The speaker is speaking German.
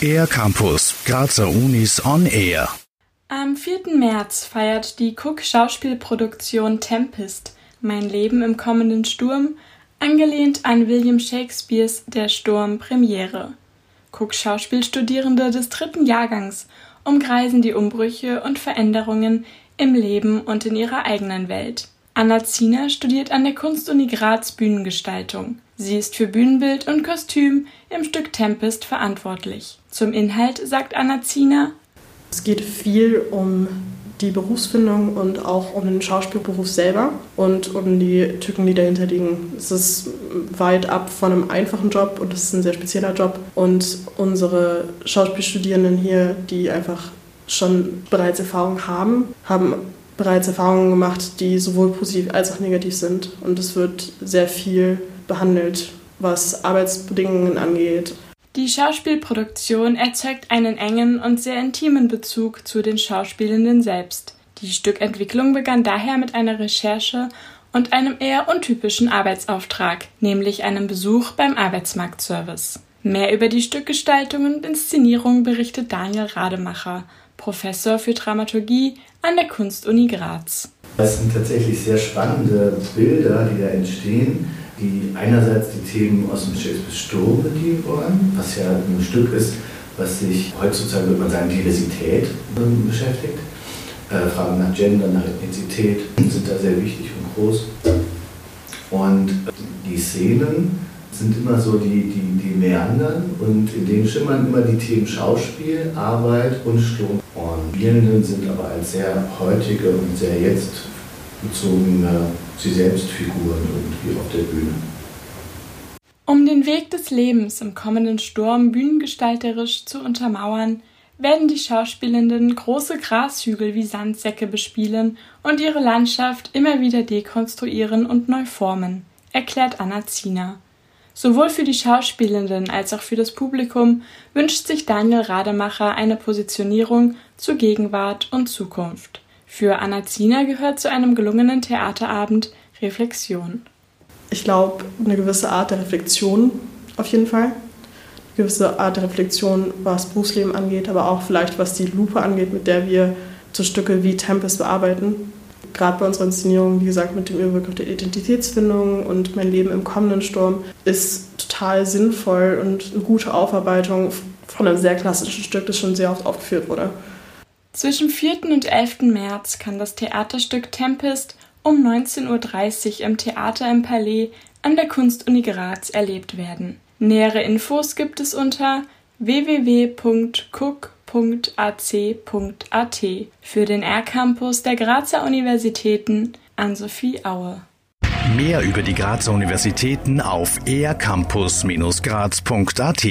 Air Campus, Grazer Unis on Air. Am 4. März feiert die Cook Schauspielproduktion Tempest Mein Leben im kommenden Sturm, angelehnt an William Shakespeares Der Sturm Premiere. Cook Schauspielstudierende des dritten Jahrgangs umkreisen die Umbrüche und Veränderungen im Leben und in ihrer eigenen Welt. Anna Ziener studiert an der Kunstuni Graz Bühnengestaltung. Sie ist für Bühnenbild und Kostüm im Stück Tempest verantwortlich. Zum Inhalt sagt Anna Ziener, es geht viel um die Berufsfindung und auch um den Schauspielberuf selber und um die Tücken, die dahinter liegen. Es ist weit ab von einem einfachen Job und es ist ein sehr spezieller Job. Und unsere Schauspielstudierenden hier, die einfach schon bereits Erfahrung haben, haben bereits Erfahrungen gemacht, die sowohl positiv als auch negativ sind. Und es wird sehr viel behandelt, was Arbeitsbedingungen angeht. Die Schauspielproduktion erzeugt einen engen und sehr intimen Bezug zu den Schauspielenden selbst. Die Stückentwicklung begann daher mit einer Recherche und einem eher untypischen Arbeitsauftrag, nämlich einem Besuch beim Arbeitsmarktservice. Mehr über die Stückgestaltung und Inszenierung berichtet Daniel Rademacher, Professor für Dramaturgie an der Kunstuni Graz. Es sind tatsächlich sehr spannende Bilder, die da entstehen, die einerseits die Themen aus dem Shakespeare Sturm bedienen wollen, was ja ein Stück ist, was sich heutzutage, würde man sagen, Diversität beschäftigt. Äh, Fragen nach Gender, nach Ethnizität sind da sehr wichtig und groß. Und die Szenen sind immer so die, die, die Meandern und in denen schimmern immer die Themen Schauspiel, Arbeit und Sturm. Und Spielenden sind aber als sehr heutige und sehr jetzt bezogene sie selbst Figuren irgendwie auf der Bühne. Um den Weg des Lebens im kommenden Sturm bühnengestalterisch zu untermauern, werden die Schauspielenden große Grashügel wie Sandsäcke bespielen und ihre Landschaft immer wieder dekonstruieren und neu formen, erklärt Anna Ziener. Sowohl für die Schauspielenden als auch für das Publikum wünscht sich Daniel Rademacher eine Positionierung zu Gegenwart und Zukunft. Für Anna Ziener gehört zu einem gelungenen Theaterabend Reflexion. Ich glaube, eine gewisse Art der Reflexion auf jeden Fall. Eine gewisse Art der Reflexion, was Berufsleben angeht, aber auch vielleicht was die Lupe angeht, mit der wir so Stücke wie Tempest bearbeiten. Gerade bei unserer Inszenierung, wie gesagt, mit dem Überblick auf die Identitätsfindung und mein Leben im kommenden Sturm ist total sinnvoll und eine gute Aufarbeitung von einem sehr klassischen Stück, das schon sehr oft aufgeführt wurde. Zwischen 4. und 11. März kann das Theaterstück Tempest um 19.30 Uhr im Theater im Palais an der Kunstuni Graz erlebt werden. Nähere Infos gibt es unter www.cook.ac.at für den R-Campus der Grazer Universitäten an Sophie Aue. Mehr über die Grazer Universitäten auf ercampus-graz.at